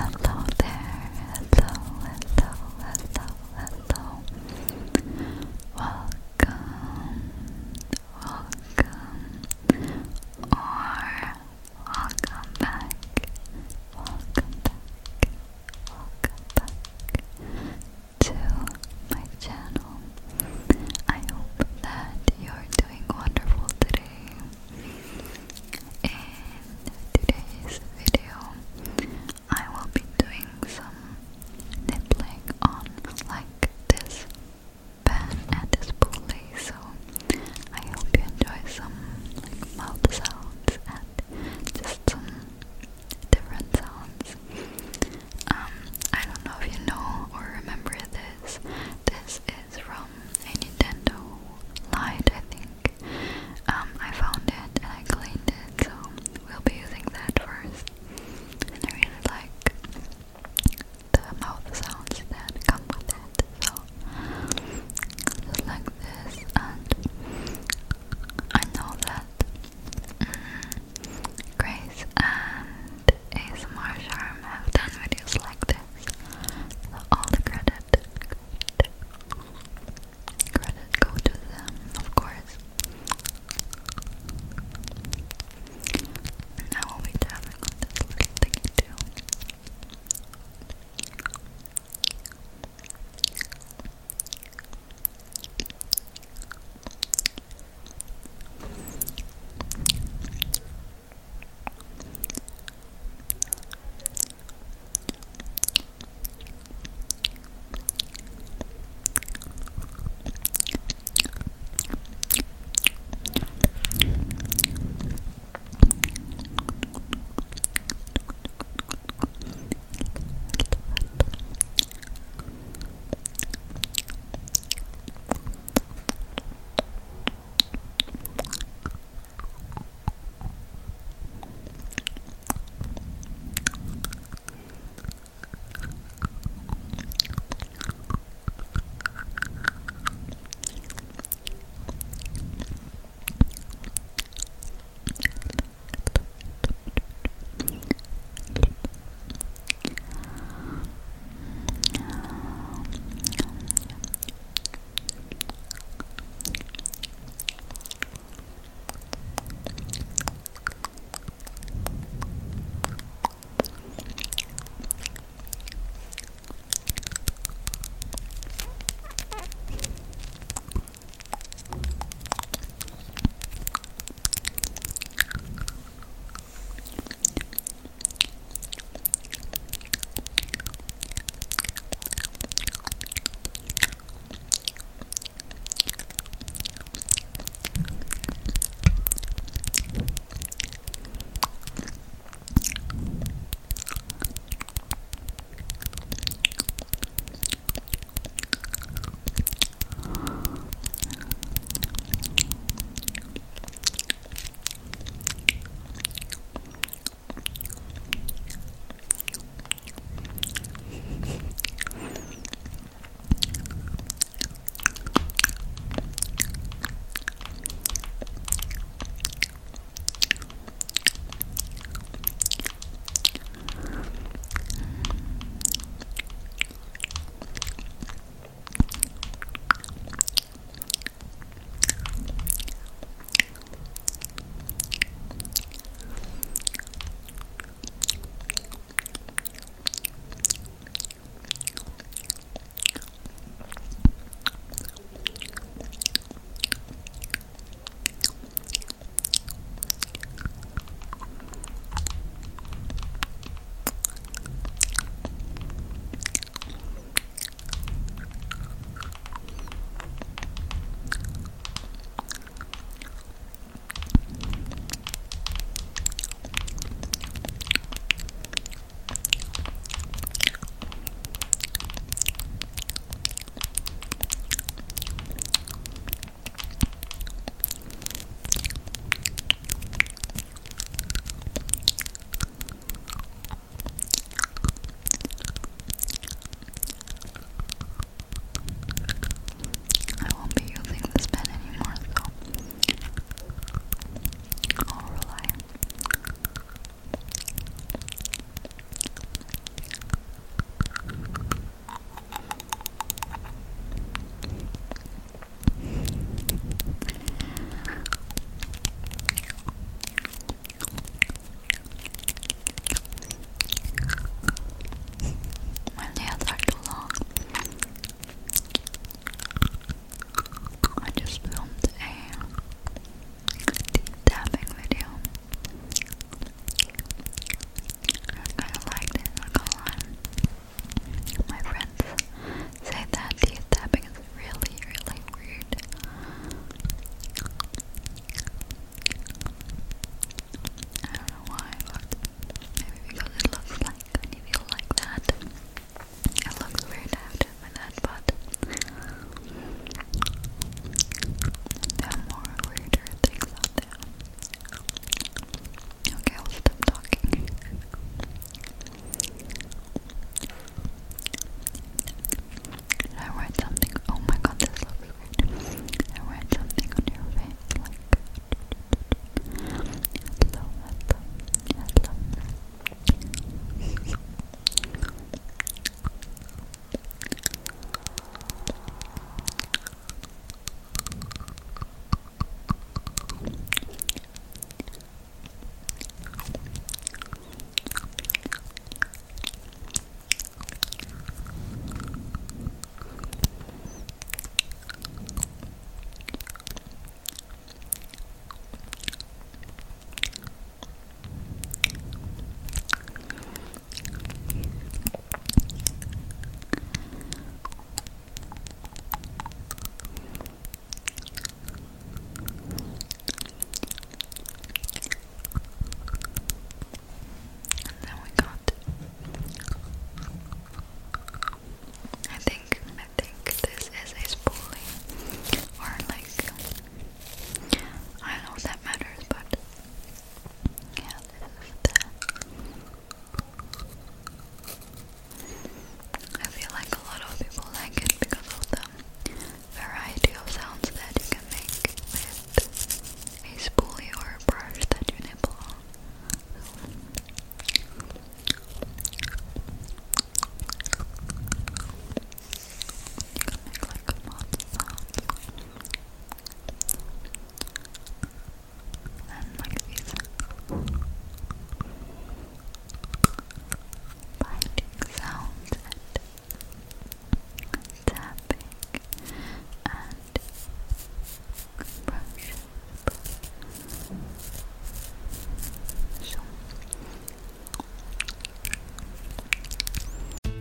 tanto.